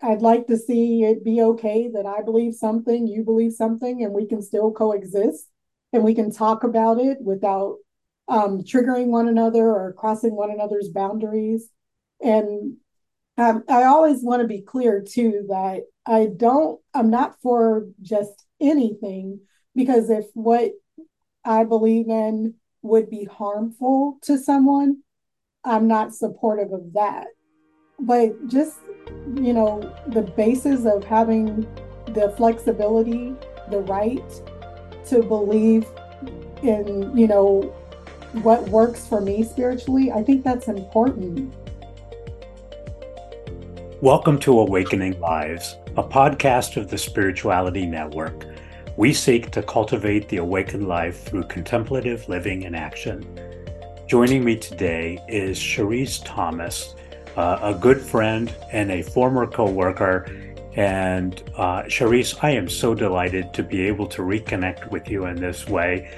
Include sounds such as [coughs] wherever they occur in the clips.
I'd like to see it be okay that I believe something, you believe something, and we can still coexist and we can talk about it without um, triggering one another or crossing one another's boundaries. And um, I always want to be clear too that I don't, I'm not for just anything because if what I believe in would be harmful to someone, I'm not supportive of that. But just, you know, the basis of having the flexibility, the right to believe in, you know, what works for me spiritually, I think that's important. Welcome to Awakening Lives, a podcast of the Spirituality Network. We seek to cultivate the awakened life through contemplative living and action. Joining me today is Sherrice Thomas, uh, a good friend and a former co worker. And uh, Sherrice, I am so delighted to be able to reconnect with you in this way.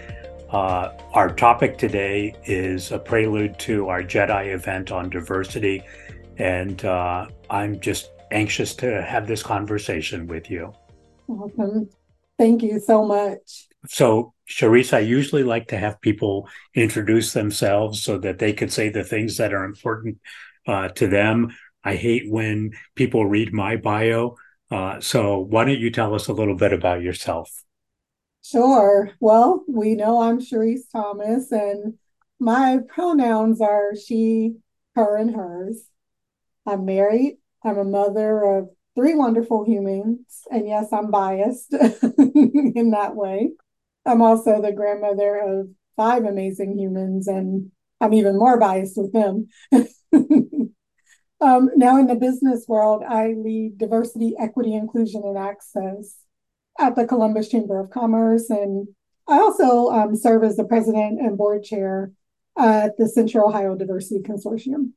Uh, our topic today is a prelude to our Jedi event on diversity. And uh, I'm just anxious to have this conversation with you. Awesome. Thank you so much. So, Sherrice, I usually like to have people introduce themselves so that they can say the things that are important uh, to them. I hate when people read my bio. Uh, so, why don't you tell us a little bit about yourself? Sure. Well, we know I'm Sherrice Thomas, and my pronouns are she, her, and hers. I'm married. I'm a mother of three wonderful humans. And yes, I'm biased [laughs] in that way. I'm also the grandmother of five amazing humans, and I'm even more biased with them. [laughs] [laughs] um, now, in the business world, I lead diversity, equity, inclusion, and access at the Columbus Chamber of Commerce. And I also um, serve as the president and board chair at the Central Ohio Diversity Consortium.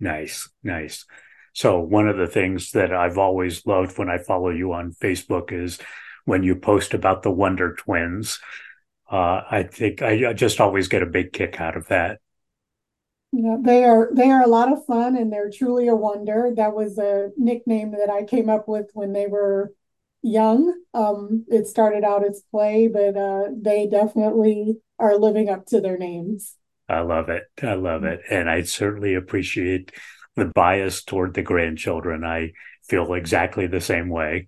Nice, nice. So, one of the things that I've always loved when I follow you on Facebook is when you post about the Wonder Twins. Uh, I think I, I just always get a big kick out of that. Yeah, they are they are a lot of fun and they're truly a wonder. That was a nickname that I came up with when they were young. Um, it started out as play, but uh, they definitely are living up to their names. I love it. I love it. And I certainly appreciate the bias toward the grandchildren. I feel exactly the same way.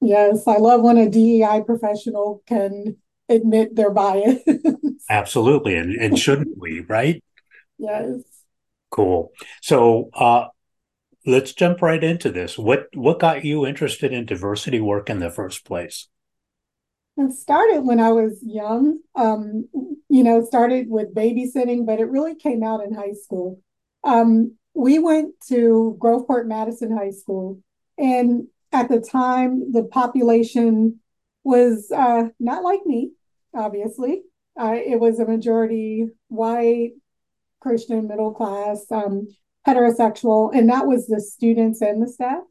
Yes, I love when a DEI professional can admit their bias. [laughs] Absolutely. And, and shouldn't we, right? Yes. Cool. So uh, let's jump right into this. What what got you interested in diversity work in the first place? It started when I was young. Um, you know, started with babysitting, but it really came out in high school. Um, we went to Groveport Madison High School, and at the time, the population was uh, not like me, obviously. Uh, it was a majority white, Christian, middle class, um, heterosexual, and that was the students and the staff.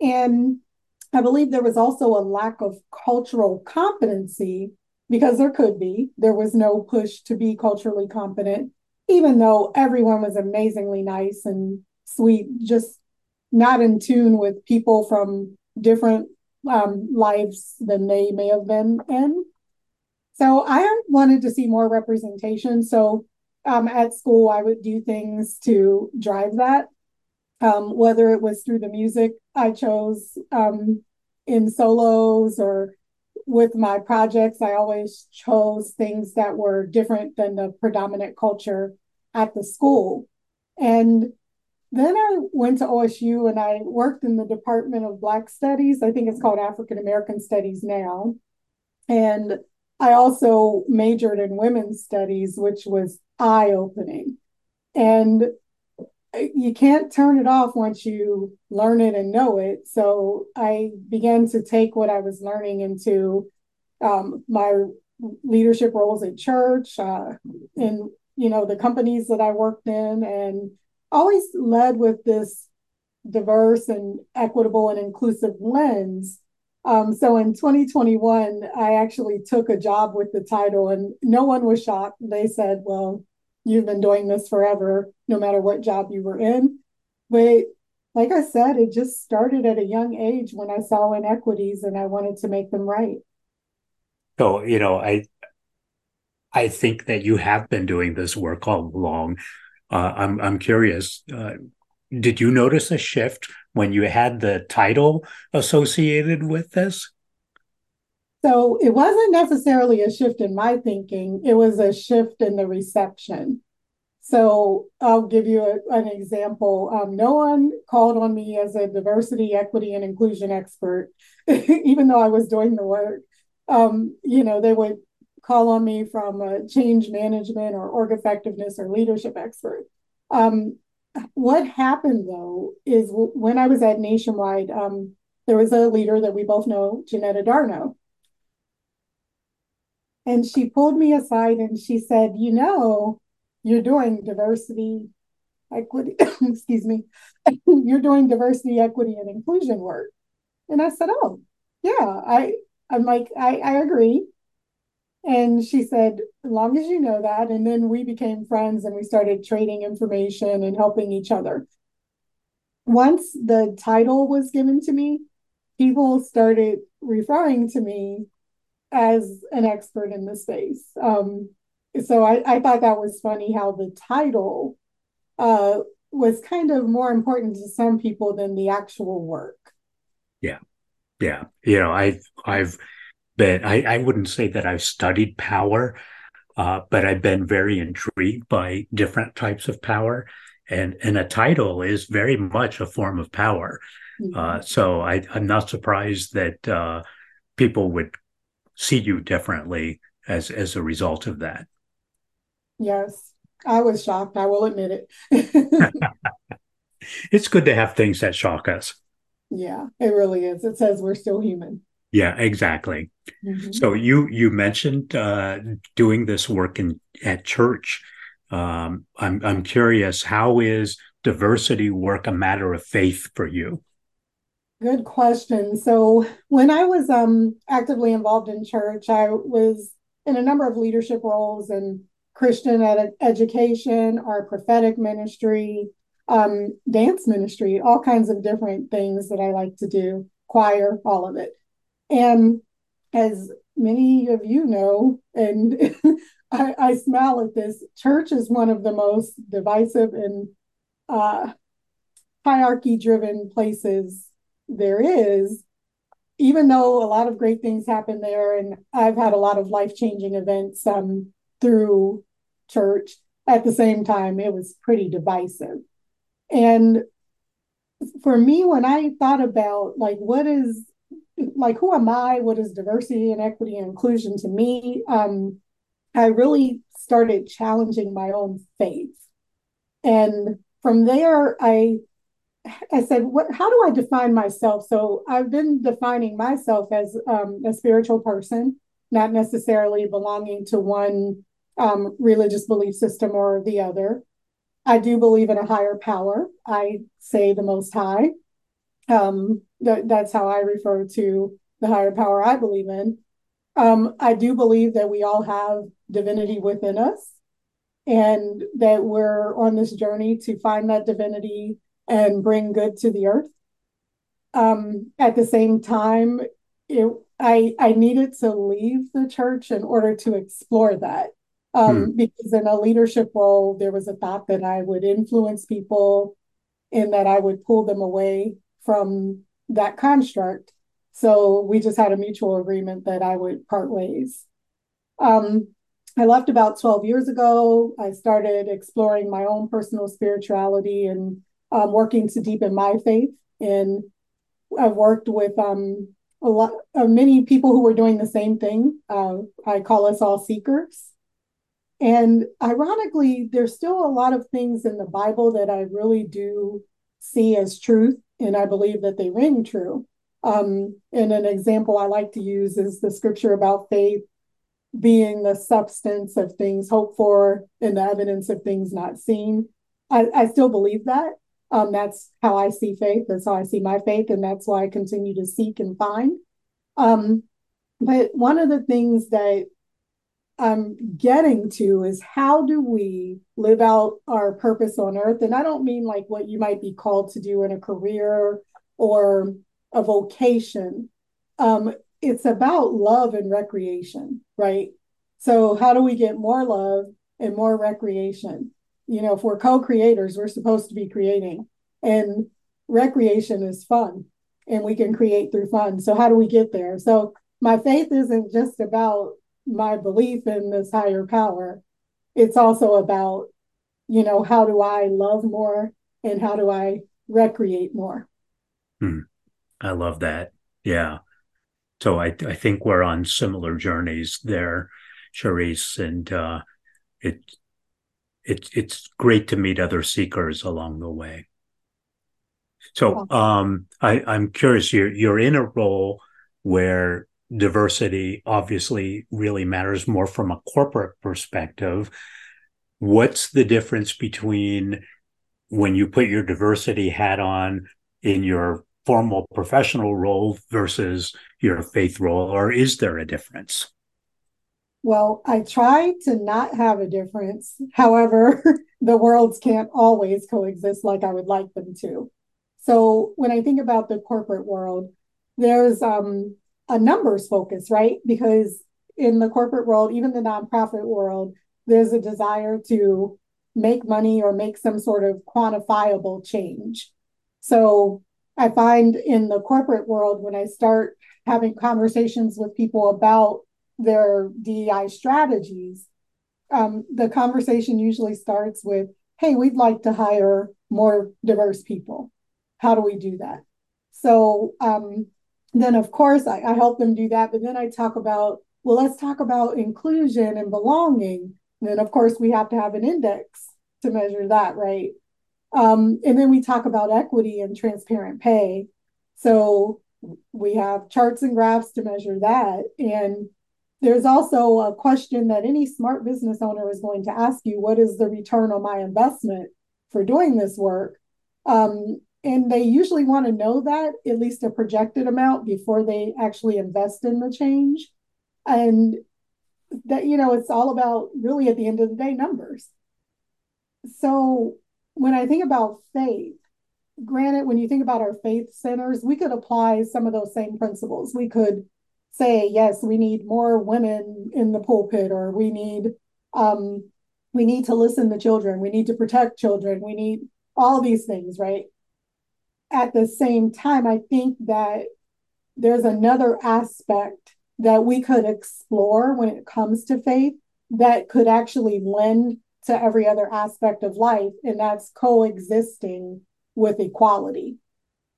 And I believe there was also a lack of cultural competency because there could be. There was no push to be culturally competent, even though everyone was amazingly nice and sweet, just not in tune with people from different um, lives than they may have been in. So I wanted to see more representation. So um, at school, I would do things to drive that um, whether it was through the music I chose um, in solos or with my projects, I always chose things that were different than the predominant culture at the school. And then I went to OSU and I worked in the Department of Black Studies. I think it's called African American Studies now. And I also majored in women's studies, which was eye opening. And you can't turn it off once you learn it and know it. So I began to take what I was learning into um, my leadership roles at church, uh, in you know the companies that I worked in, and always led with this diverse and equitable and inclusive lens. Um, so in 2021, I actually took a job with the title, and no one was shocked. They said, "Well, you've been doing this forever, no matter what job you were in. But like I said, it just started at a young age when I saw inequities and I wanted to make them right. So, you know, I I think that you have been doing this work all along. Uh, I'm I'm curious. Uh, did you notice a shift when you had the title associated with this? So it wasn't necessarily a shift in my thinking, it was a shift in the reception. So I'll give you a, an example. Um, no one called on me as a diversity, equity, and inclusion expert, [laughs] even though I was doing the work. Um, you know, they would call on me from a change management or org effectiveness or leadership expert. Um, what happened though is when I was at Nationwide, um, there was a leader that we both know, Janetta Darno. And she pulled me aside and she said, You know, you're doing diversity, equity, [coughs] excuse me, [coughs] you're doing diversity, equity, and inclusion work. And I said, Oh, yeah, I, I'm like, I, I agree. And she said, as long as you know that. And then we became friends and we started trading information and helping each other. Once the title was given to me, people started referring to me as an expert in the space. Um, so I, I thought that was funny how the title uh, was kind of more important to some people than the actual work. Yeah. Yeah. You know, I've, I've, been, I, I wouldn't say that I've studied power, uh, but I've been very intrigued by different types of power. And, and a title is very much a form of power. Mm-hmm. Uh, so I, am not surprised that uh, people would see you differently as as a result of that. Yes, I was shocked. I will admit it. [laughs] it's good to have things that shock us. Yeah, it really is. It says we're still human. Yeah, exactly. Mm-hmm. So you you mentioned uh, doing this work in at church. Um, I'm I'm curious. How is diversity work a matter of faith for you? Good question. So when I was um, actively involved in church, I was in a number of leadership roles in Christian ed- education, our prophetic ministry, um, dance ministry, all kinds of different things that I like to do, choir, all of it. And as many of you know, and [laughs] I, I, smile at this, church is one of the most divisive and uh, hierarchy driven places there is, even though a lot of great things happen there, and I've had a lot of life changing events um, through church, at the same time, it was pretty divisive. And for me, when I thought about like, what is like who am I? What is diversity and equity and inclusion to me? Um, I really started challenging my own faith. And from there, I I said, what, how do I define myself? So I've been defining myself as um, a spiritual person, not necessarily belonging to one um, religious belief system or the other. I do believe in a higher power. I say the Most High. Um, th- that's how I refer to the higher power I believe in. Um, I do believe that we all have divinity within us and that we're on this journey to find that divinity and bring good to the earth. Um, at the same time, it, I I needed to leave the church in order to explore that. Um, hmm. Because in a leadership role, there was a thought that I would influence people and that I would pull them away from that construct. So we just had a mutual agreement that I would part ways. Um, I left about 12 years ago. I started exploring my own personal spirituality and um, working to deepen my faith. And I've worked with um, a lot, uh, many people who were doing the same thing. Uh, I call us all seekers. And ironically, there's still a lot of things in the Bible that I really do see as truth, and I believe that they ring true. Um, and an example I like to use is the scripture about faith being the substance of things hoped for and the evidence of things not seen. I, I still believe that. Um, that's how I see faith. That's how I see my faith, and that's why I continue to seek and find. Um, but one of the things that I'm getting to is how do we live out our purpose on earth? And I don't mean like what you might be called to do in a career or a vocation. Um, it's about love and recreation, right? So, how do we get more love and more recreation? You know, if we're co creators, we're supposed to be creating, and recreation is fun, and we can create through fun. So, how do we get there? So, my faith isn't just about my belief in this higher power, it's also about, you know, how do I love more and how do I recreate more? Hmm. I love that. Yeah. So I, I think we're on similar journeys there, Sherrice, and uh, it, it it's great to meet other seekers along the way. So um, I, I'm curious. You're you're in a role where diversity obviously really matters more from a corporate perspective. What's the difference between when you put your diversity hat on in your formal professional role versus your faith role, or is there a difference? Well, I try to not have a difference. However, [laughs] the worlds can't always coexist like I would like them to. So when I think about the corporate world, there's um, a numbers focus, right? Because in the corporate world, even the nonprofit world, there's a desire to make money or make some sort of quantifiable change. So I find in the corporate world, when I start having conversations with people about their DEI strategies, um, the conversation usually starts with, hey, we'd like to hire more diverse people. How do we do that? So um, then, of course, I, I help them do that. But then I talk about, well, let's talk about inclusion and belonging. And then, of course, we have to have an index to measure that, right? Um, and then we talk about equity and transparent pay. So we have charts and graphs to measure that. And there's also a question that any smart business owner is going to ask you what is the return on my investment for doing this work? Um, and they usually want to know that at least a projected amount before they actually invest in the change. And that, you know, it's all about really at the end of the day numbers. So when I think about faith, granted, when you think about our faith centers, we could apply some of those same principles. We could say, yes, we need more women in the pulpit, or we need um, we need to listen to children, we need to protect children, we need all these things, right? At the same time, I think that there's another aspect that we could explore when it comes to faith that could actually lend to every other aspect of life, and that's coexisting with equality.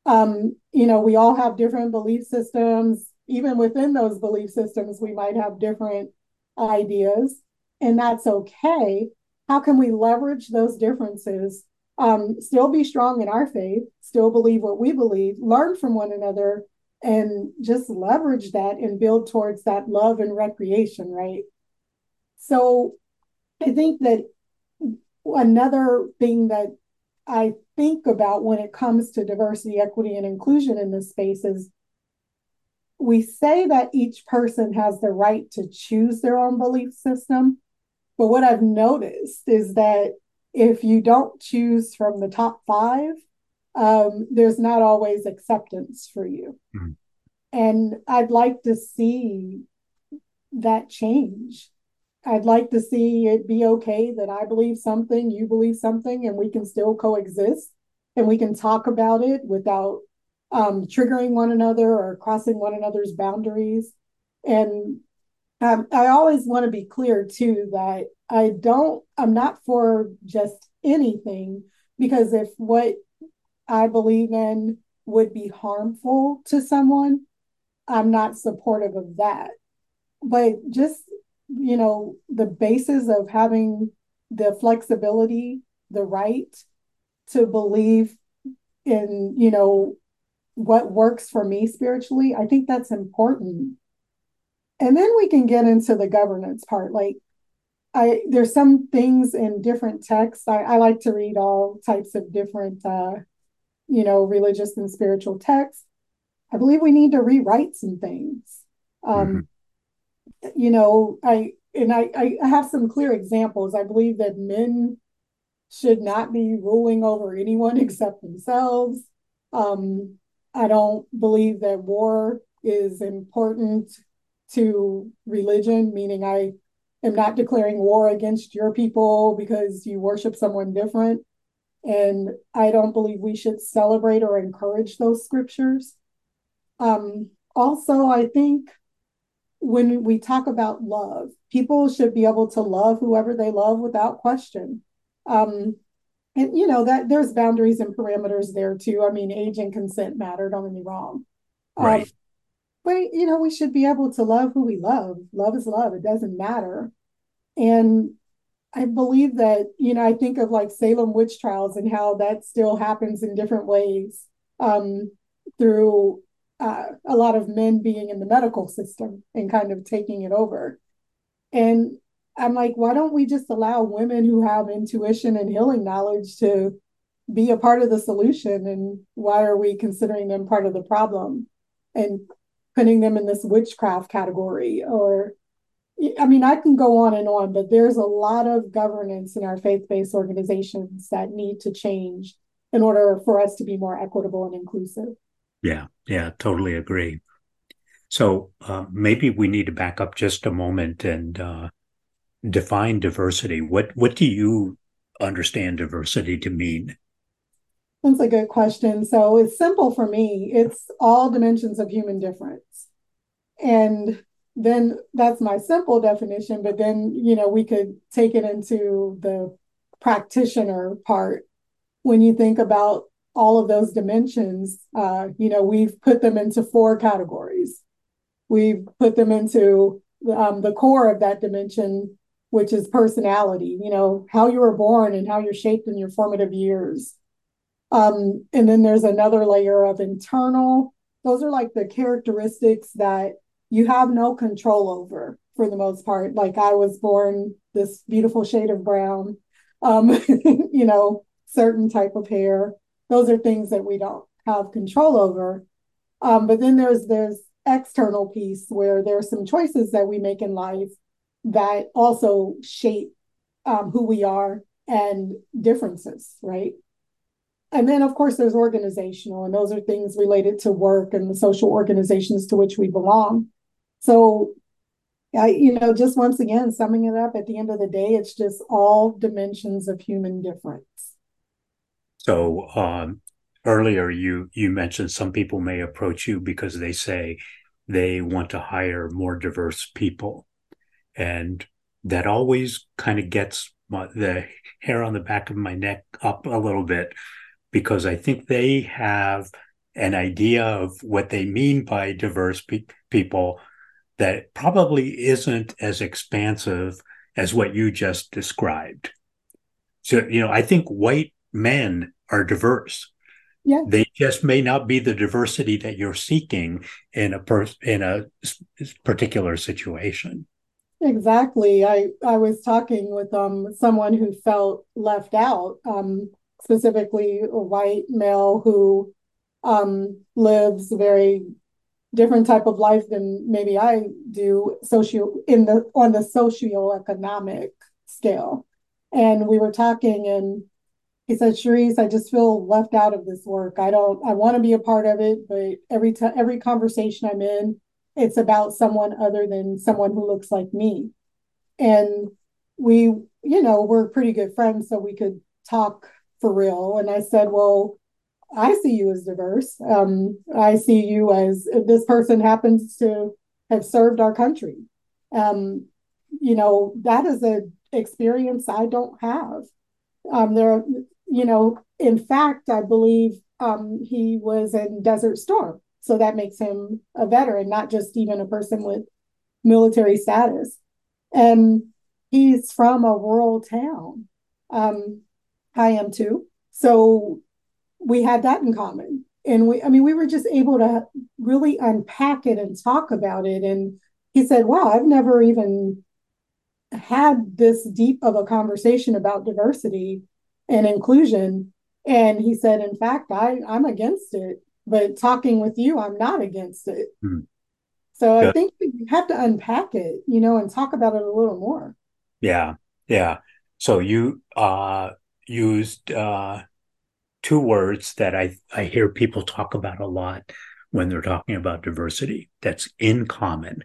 Um, you know, we all have different belief systems. Even within those belief systems, we might have different ideas, and that's okay. How can we leverage those differences? Um, still be strong in our faith, still believe what we believe, learn from one another, and just leverage that and build towards that love and recreation, right? So I think that another thing that I think about when it comes to diversity, equity, and inclusion in this space is we say that each person has the right to choose their own belief system. But what I've noticed is that if you don't choose from the top five, um, there's not always acceptance for you. Mm-hmm. And I'd like to see that change. I'd like to see it be okay that I believe something, you believe something, and we can still coexist and we can talk about it without um, triggering one another or crossing one another's boundaries. And um, I always want to be clear too that I don't, I'm not for just anything because if what I believe in would be harmful to someone, I'm not supportive of that. But just you know, the basis of having the flexibility, the right to believe in, you know, what works for me spiritually, I think that's important. And then we can get into the governance part. Like, I there's some things in different texts. I, I like to read all types of different, uh, you know, religious and spiritual texts. I believe we need to rewrite some things. Um, mm-hmm you know, I and I, I have some clear examples. I believe that men should not be ruling over anyone [laughs] except themselves. Um, I don't believe that war is important to religion, meaning I am not declaring war against your people because you worship someone different. And I don't believe we should celebrate or encourage those scriptures. Um, also, I think when we talk about love, people should be able to love whoever they love without question. Um, and you know that there's boundaries and parameters there too. I mean, age and consent matter. Don't get me wrong. Um, right. Um, but you know, we should be able to love who we love. Love is love. It doesn't matter. And I believe that you know I think of like Salem witch trials and how that still happens in different ways um, through uh, a lot of men being in the medical system and kind of taking it over. And I'm like, why don't we just allow women who have intuition and healing knowledge to be a part of the solution? And why are we considering them part of the problem and putting them in this witchcraft category? Or, I mean, I can go on and on, but there's a lot of governance in our faith based organizations that need to change in order for us to be more equitable and inclusive. Yeah, yeah, totally agree. So uh, maybe we need to back up just a moment and uh, define diversity. What what do you understand diversity to mean? That's a good question. So it's simple for me. It's all dimensions of human difference. And then that's my simple definition, but then, you know, we could take it into the practitioner part. When you think about all of those dimensions, uh, you know, we've put them into four categories. We've put them into um, the core of that dimension which is personality, you know, how you were born and how you're shaped in your formative years. Um, and then there's another layer of internal. Those are like the characteristics that you have no control over for the most part. Like I was born this beautiful shade of brown, um, [laughs] you know, certain type of hair. Those are things that we don't have control over. Um, but then there's there's external piece where there are some choices that we make in life that also shape um, who we are and differences, right? And then, of course, there's organizational, and those are things related to work and the social organizations to which we belong. So, I, you know, just once again, summing it up, at the end of the day, it's just all dimensions of human difference. So, um, earlier you you mentioned some people may approach you because they say they want to hire more diverse people and that always kind of gets my, the hair on the back of my neck up a little bit because I think they have an idea of what they mean by diverse pe- people that probably isn't as expansive as what you just described. So, you know, I think white men are diverse. Yeah. They just may not be the diversity that you're seeking in a per- in a particular situation. Exactly. I, I was talking with um someone who felt left out, um, specifically a white male who um, lives a very different type of life than maybe I do socio in the on the socioeconomic scale. And we were talking and he said, Sherrice, I just feel left out of this work. I don't I want to be a part of it, but every time every conversation I'm in, it's about someone other than someone who looks like me. And we, you know, we're pretty good friends, so we could talk for real. And I said, Well, I see you as diverse. Um, I see you as this person happens to have served our country. Um, you know, that is an experience I don't have. Um, there, you know, in fact, I believe um, he was in Desert Storm. So that makes him a veteran, not just even a person with military status. And he's from a rural town. Um, I am too. So we had that in common. And we, I mean, we were just able to really unpack it and talk about it. And he said, Wow, I've never even had this deep of a conversation about diversity and inclusion. And he said, In fact, I, I'm against it but talking with you, I'm not against it. Mm. So I think you have to unpack it, you know, and talk about it a little more. You have to unpack it, you know, and talk about it a little more. Yeah, yeah. So you uh, used uh, two words that I, I hear people talk about a lot when they're talking about diversity. That's in common.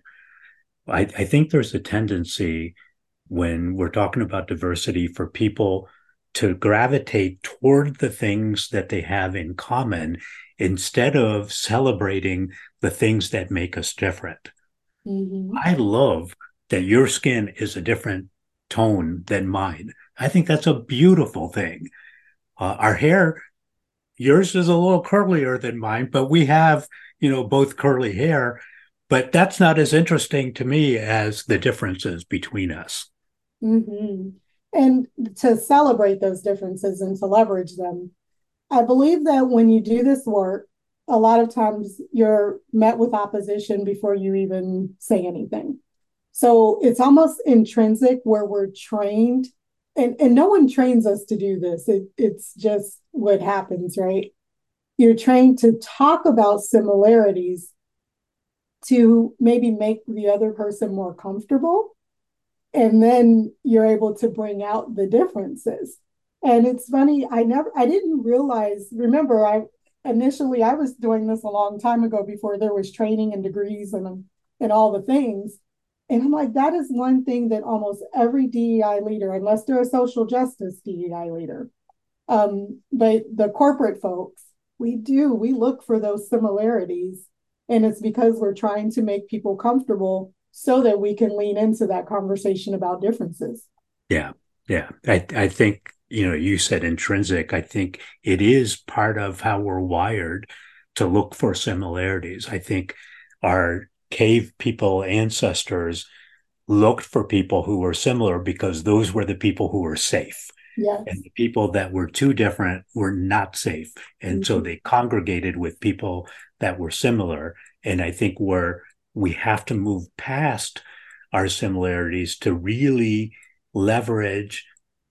I, I think there's a tendency when we're talking about diversity for people to gravitate toward the things that they have in common instead of celebrating the things that make us different. Mm-hmm. I love that your skin is a different tone than mine. I think that's a beautiful thing. Uh, our hair, yours is a little curlier than mine, but we have, you know, both curly hair. But that's not as interesting to me as the differences between us. Mm-hmm. And to celebrate those differences and to leverage them. I believe that when you do this work, a lot of times you're met with opposition before you even say anything. So it's almost intrinsic where we're trained, and, and no one trains us to do this. It, it's just what happens, right? You're trained to talk about similarities to maybe make the other person more comfortable. And then you're able to bring out the differences. And it's funny, I never, I didn't realize, remember, I initially, I was doing this a long time ago before there was training and degrees and, and all the things. And I'm like, that is one thing that almost every DEI leader, unless they're a social justice DEI leader, um, but the corporate folks, we do, we look for those similarities. And it's because we're trying to make people comfortable so that we can lean into that conversation about differences. Yeah. Yeah. I, I think, you know, you said intrinsic. I think it is part of how we're wired to look for similarities. I think our cave people ancestors looked for people who were similar because those were the people who were safe. Yes. And the people that were too different were not safe. And mm-hmm. so they congregated with people that were similar. And I think where we have to move past our similarities to really leverage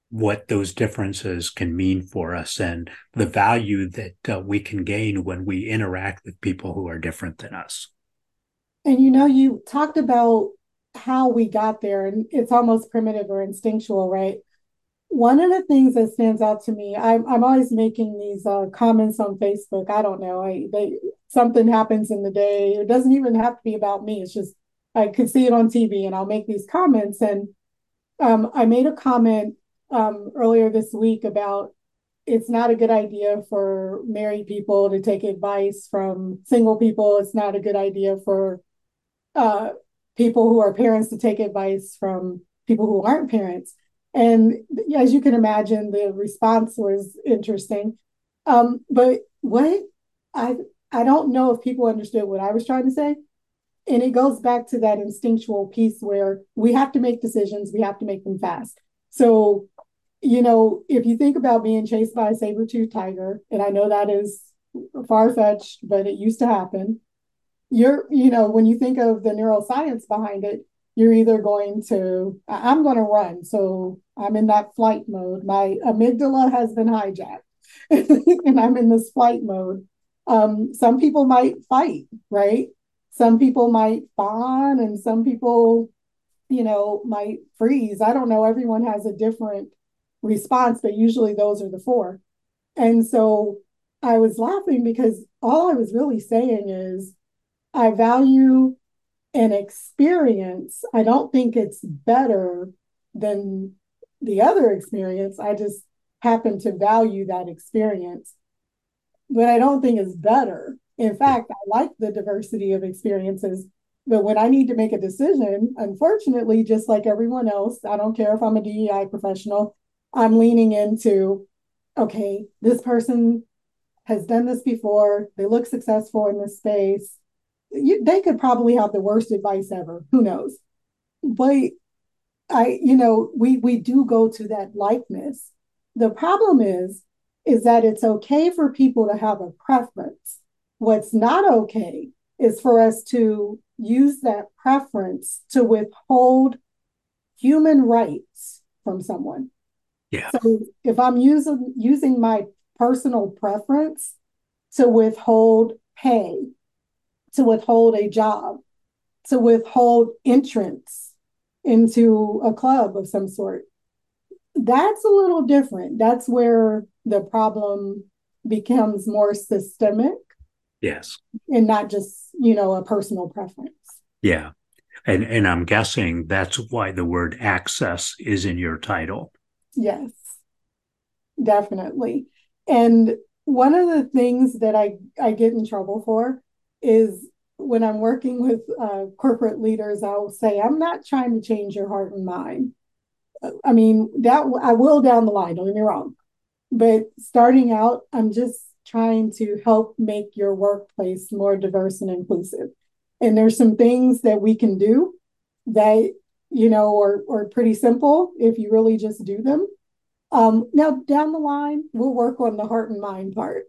what those differences can mean for us and the value that uh, we can gain when we interact with people who are different than us. And you know, you talked about how we got there, and it's almost primitive or instinctual, right? One of the things that stands out to me, I'm, I'm always making these uh, comments on Facebook. I don't know, I they something happens in the day. It doesn't even have to be about me. It's just I could see it on TV, and I'll make these comments. And um, I made a comment um, earlier this week about it's not a good idea for married people to take advice from single people. It's not a good idea for uh, people who are parents to take advice from people who aren't parents. And as you can imagine, the response was interesting. Um, but what I I don't know if people understood what I was trying to say. And it goes back to that instinctual piece where we have to make decisions, we have to make them fast. So, you know, if you think about being chased by a saber-toothed tiger, and I know that is far-fetched, but it used to happen you're, you know, when you think of the neuroscience behind it, you're either going to, I'm going to run. So I'm in that flight mode. My amygdala has been hijacked [laughs] and I'm in this flight mode. Um, some people might fight, right? Some people might fawn and some people, you know, might freeze. I don't know. Everyone has a different response, but usually those are the four. And so I was laughing because all I was really saying is I value an experience. I don't think it's better than the other experience. I just happen to value that experience. But I don't think it's better. In fact, I like the diversity of experiences. But when I need to make a decision, unfortunately, just like everyone else, I don't care if I'm a DEI professional, I'm leaning into okay, this person has done this before, they look successful in this space you, they could probably have the worst advice ever. Who knows? But I, you know, we we do go to that likeness. The problem is, is that it's okay for people to have a preference. What's not okay is for us to use that preference to withhold human rights from someone. Yeah. So if I'm using using my personal preference to withhold pay to withhold a job, to withhold entrance into a club of some sort. That's a little different. That's where the problem becomes more systemic. Yes. And not just, you know, a personal preference. Yeah. And and I'm guessing that's why the word access is in your title. Yes. Definitely. And one of the things that I, I get in trouble for is when I'm working with uh, corporate leaders, I'll say, I'm not trying to change your heart and mind. I mean, that I will down the line, don't get me wrong. But starting out, I'm just trying to help make your workplace more diverse and inclusive. And there's some things that we can do that, you know, are, are pretty simple if you really just do them. Um, now, down the line, we'll work on the heart and mind part.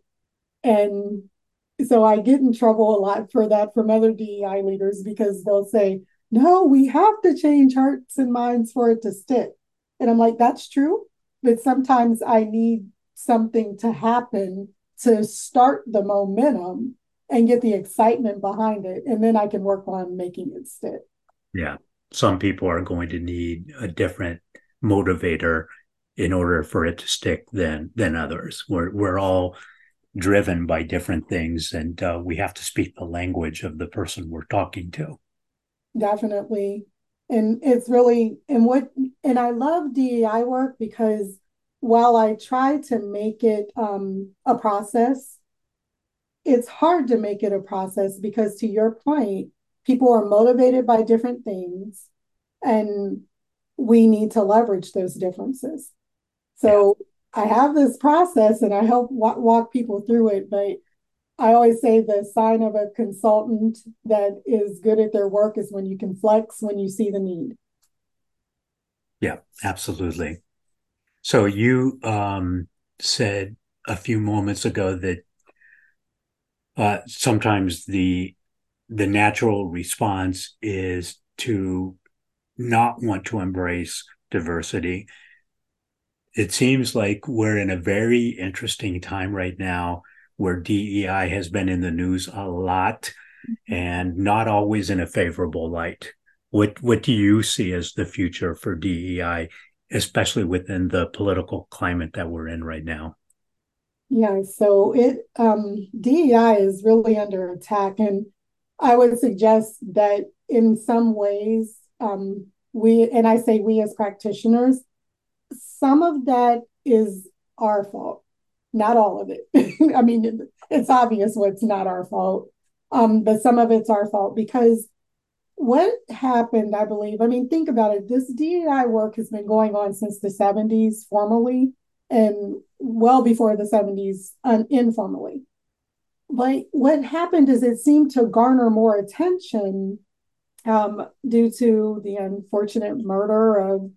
And so I get in trouble a lot for that from other DEI leaders because they'll say, no, we have to change hearts and minds for it to stick. And I'm like, that's true. But sometimes I need something to happen to start the momentum and get the excitement behind it. And then I can work on making it stick. Yeah. Some people are going to need a different motivator in order for it to stick than than others. We're we're all driven by different things, and uh, we have to speak the language of the person we're talking to. Definitely, and it's really and what and I love DEI work because while I try to make it um, a process, it's hard to make it a process because, to your point, people are motivated by different things, and we need to leverage those differences. So yeah. I have this process and I help walk, walk people through it. But I always say the sign of a consultant that is good at their work is when you can flex when you see the need. Yeah, absolutely. So you um, said a few moments ago that uh, sometimes the the natural response is to not want to embrace diversity it seems like we're in a very interesting time right now where DEI has been in the news a lot and not always in a favorable light. What what do you see as the future for DEI, especially within the political climate that we're in right now? Yeah, so it um, DEI is really under attack, and I would suggest that in some ways um, we, and I say we as practitioners, some of that is our fault, not all of it. [laughs] I mean, it's obvious what's not our fault, um, but some of it's our fault because what happened, I believe, I mean, think about it. This DEI work has been going on since the 70s formally and well before the 70s um, informally. But what happened is it seemed to garner more attention um, due to the unfortunate murder of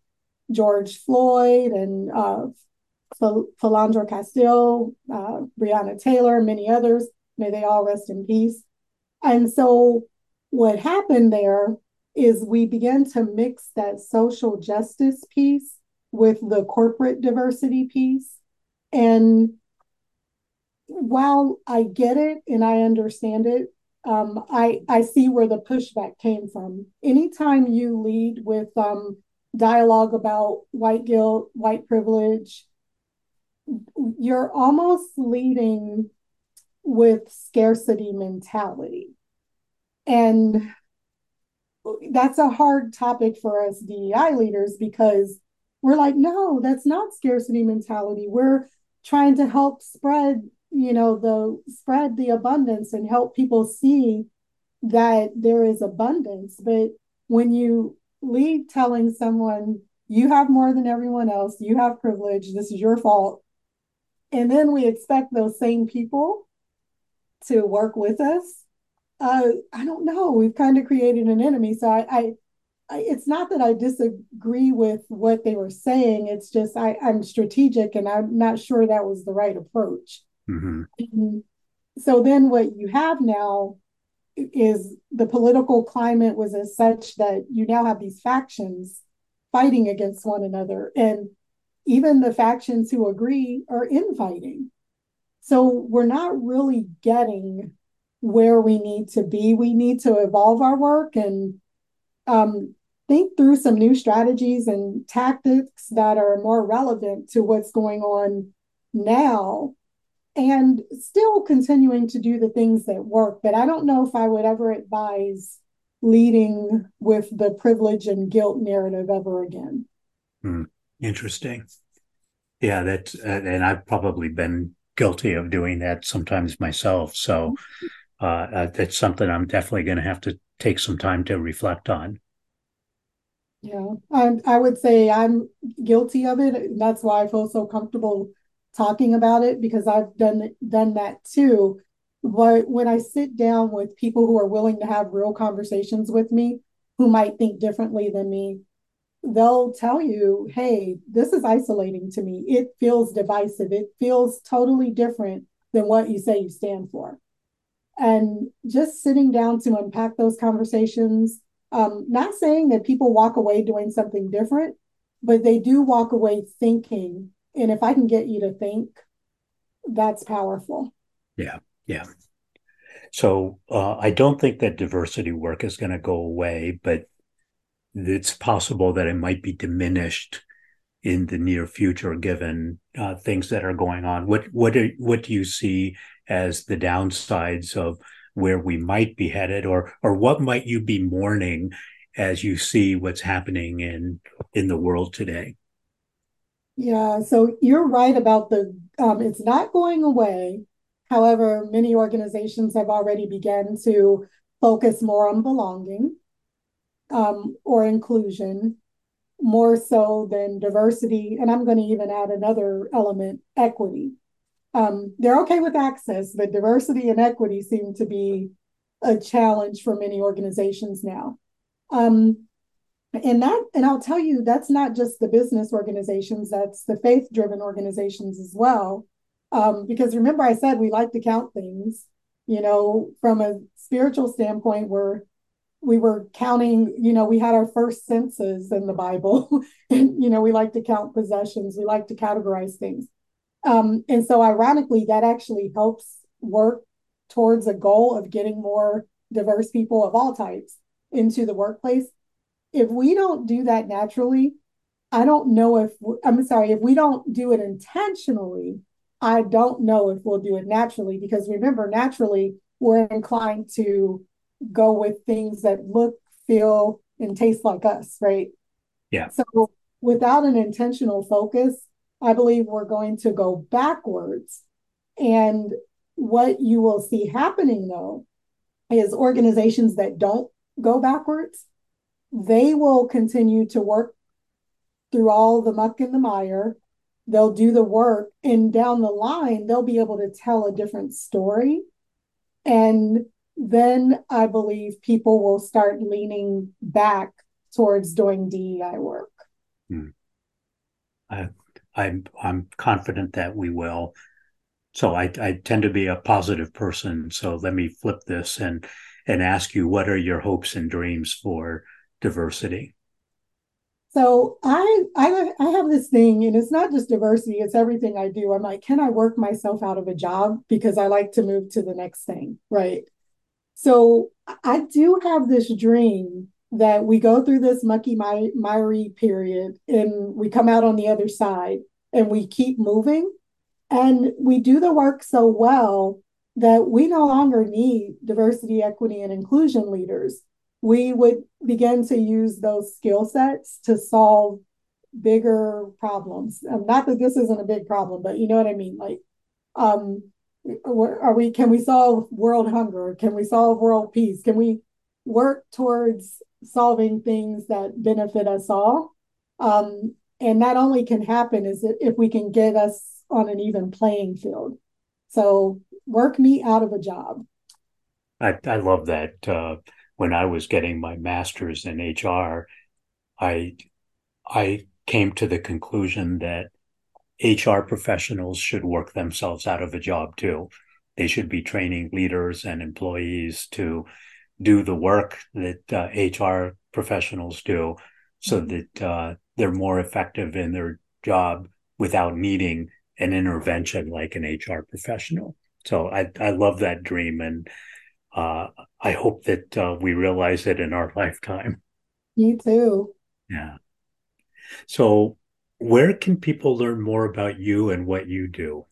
George Floyd and uh, Philando Castile, uh, Breonna Taylor, many others. May they all rest in peace. And so, what happened there is we began to mix that social justice piece with the corporate diversity piece. And while I get it and I understand it, um, I, I see where the pushback came from. Anytime you lead with um, dialogue about white guilt, white privilege, you're almost leading with scarcity mentality. And that's a hard topic for us DEI leaders because we're like, no, that's not scarcity mentality. We're trying to help spread, you know, the spread the abundance and help people see that there is abundance. But when you lead telling someone you have more than everyone else, you have privilege, this is your fault. And then we expect those same people to work with us. Uh, I don't know. We've kind of created an enemy. So I, I, I, it's not that I disagree with what they were saying. It's just I, I'm strategic and I'm not sure that was the right approach. Mm-hmm. So then what you have now is the political climate was as such that you now have these factions fighting against one another and even the factions who agree are infighting so we're not really getting where we need to be. We need to evolve our work and um, think through some new strategies and tactics that are more relevant to what's going on now and still continuing to do the things that work. But I don't know if I would ever advise leading with the privilege and guilt narrative ever again. Hmm. Interesting. Yeah, that's uh, and I've probably been guilty of doing that sometimes myself. So uh, uh, that's something I'm definitely going to have to take some time to reflect on. Yeah, I, I would say I'm guilty of it. That's why I feel so comfortable talking about it because I've done done that too. But when I sit down with people who are willing to have real conversations with me, who might think differently than me, they'll tell you, hey, this is isolating to me. It feels divisive. It feels totally different than what you say you stand for. And just sitting down to unpack those conversations, um, not saying that people walk away doing something different, but they do walk away thinking. And if I can get you to think, that's powerful. Yeah, yeah. So uh, I don't think that diversity work is going to go away, but it's possible that it might be diminished in the near future given uh, things that are going on. What what are, what do you see as the downsides of where we might be headed, or or what might you be mourning as you see what's happening in in the world today? Yeah, so you're right about the um, it's not going away. However, many organizations have already begun to focus more on belonging um, or inclusion more so than diversity. And I'm going to even add another element equity. Um, they're okay with access, but diversity and equity seem to be a challenge for many organizations now. Um, and that, and I'll tell you, that's not just the business organizations, that's the faith driven organizations as well. Um, because remember, I said we like to count things, you know, from a spiritual standpoint, we're we were counting, you know, we had our first census in the Bible. [laughs] and, you know, we like to count possessions, we like to categorize things. Um, and so, ironically, that actually helps work towards a goal of getting more diverse people of all types into the workplace. If we don't do that naturally, I don't know if I'm sorry, if we don't do it intentionally, I don't know if we'll do it naturally because remember, naturally, we're inclined to go with things that look, feel, and taste like us, right? Yeah. So without an intentional focus, I believe we're going to go backwards. And what you will see happening though is organizations that don't go backwards, they will continue to work through all the muck and the mire. They'll do the work, and down the line, they'll be able to tell a different story. And then I believe people will start leaning back towards doing DEI work. Hmm. I, I'm I'm confident that we will. So I, I tend to be a positive person. So let me flip this and and ask you, what are your hopes and dreams for diversity? So I I I have this thing, and it's not just diversity; it's everything I do. I'm like, can I work myself out of a job because I like to move to the next thing, right? So I do have this dream that we go through this mucky miry period and we come out on the other side and we keep moving and we do the work so well that we no longer need diversity, equity, and inclusion leaders. We would begin to use those skill sets to solve bigger problems. Um, not that this isn't a big problem, but you know what I mean? Like, um, are we can we solve world hunger? Can we solve world peace? Can we work towards solving things that benefit us all? Um, and that only can happen is if we can get us on an even playing field. So work me out of a job. I, I love that uh, when i was getting my master's in hr i i came to the conclusion that HR professionals should work themselves out of a job too. They should be training leaders and employees to do the work that uh, HR professionals do so mm-hmm. that uh, they're more effective in their job without needing an intervention like an HR professional. So I, I love that dream. And uh, I hope that uh, we realize it in our [laughs] lifetime. Me too. Yeah. So, where can people learn more about you and what you do?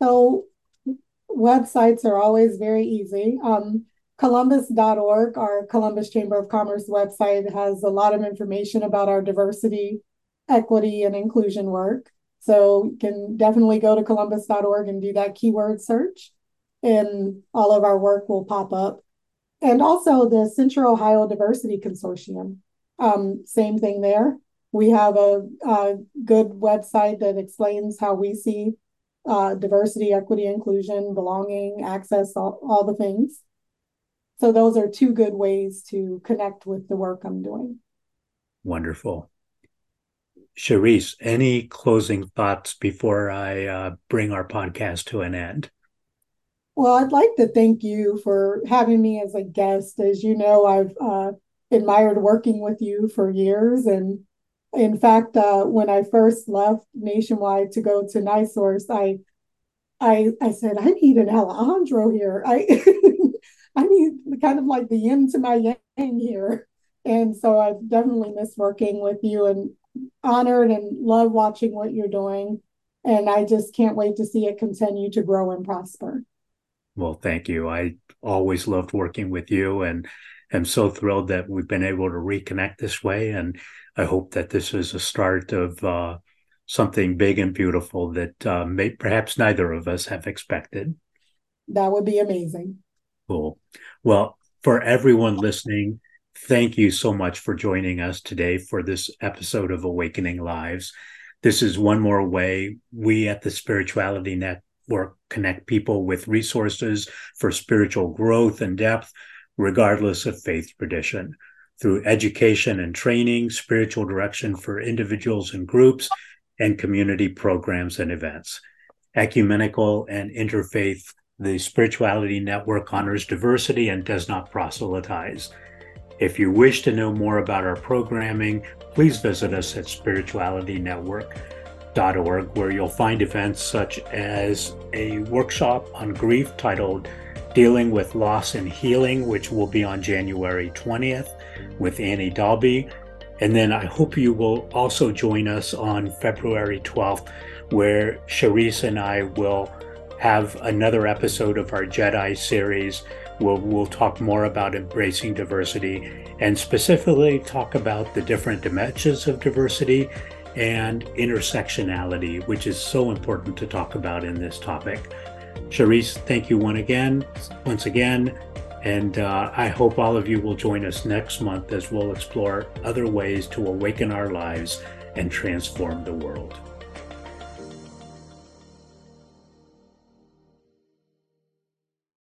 So, websites are always very easy. Um, Columbus.org, our Columbus Chamber of Commerce website, has a lot of information about our diversity, equity, and inclusion work. So you can definitely go to columbus.org and do that keyword search, and all of our work will pop up. And also the Central Ohio Diversity Consortium, um, same thing there. We have a, a, good website that explains how we see uh, diversity, equity, inclusion, belonging, access, all, all the things. So those are two good ways to connect with the work I'm doing. Wonderful. Sherrice, any closing thoughts before I uh, bring our podcast to an end? Well, I'd like to thank you for having me as a guest. As you know, I've uh, admired working with you for years. And in fact, uh, when I first left Nationwide to go to NiSource, I I I said, I need an Alejandro here. I [laughs] I need kind of like the yin to my yang here. And so I've definitely missed working with you and honored and love watching what you're doing. And I just can't wait to see it continue to grow and prosper. Well, thank you. I always loved working with you and am so thrilled that we've been able to reconnect this way. And I hope that this is a start of uh, something big and beautiful that uh, may, perhaps neither of us have expected. That would be amazing. Cool. Well, for everyone listening, thank you so much for joining us today for this episode of Awakening Lives. This is one more way we at the Spirituality Network connect people with resources for spiritual growth and depth, regardless of faith tradition. Through education and training, spiritual direction for individuals and groups, and community programs and events. Ecumenical and interfaith the Spirituality Network honors diversity and does not proselytize. If you wish to know more about our programming, please visit us at spiritualitynetwork.org, where you'll find events such as a workshop on grief titled Dealing with Loss and Healing, which will be on January 20th with Annie Dalby. And then I hope you will also join us on February 12th, where Sherrice and I will have another episode of our Jedi series where we'll talk more about embracing diversity and specifically talk about the different dimensions of diversity and intersectionality, which is so important to talk about in this topic. Sherrice, thank you one again, once again, and uh, I hope all of you will join us next month as we'll explore other ways to awaken our lives and transform the world.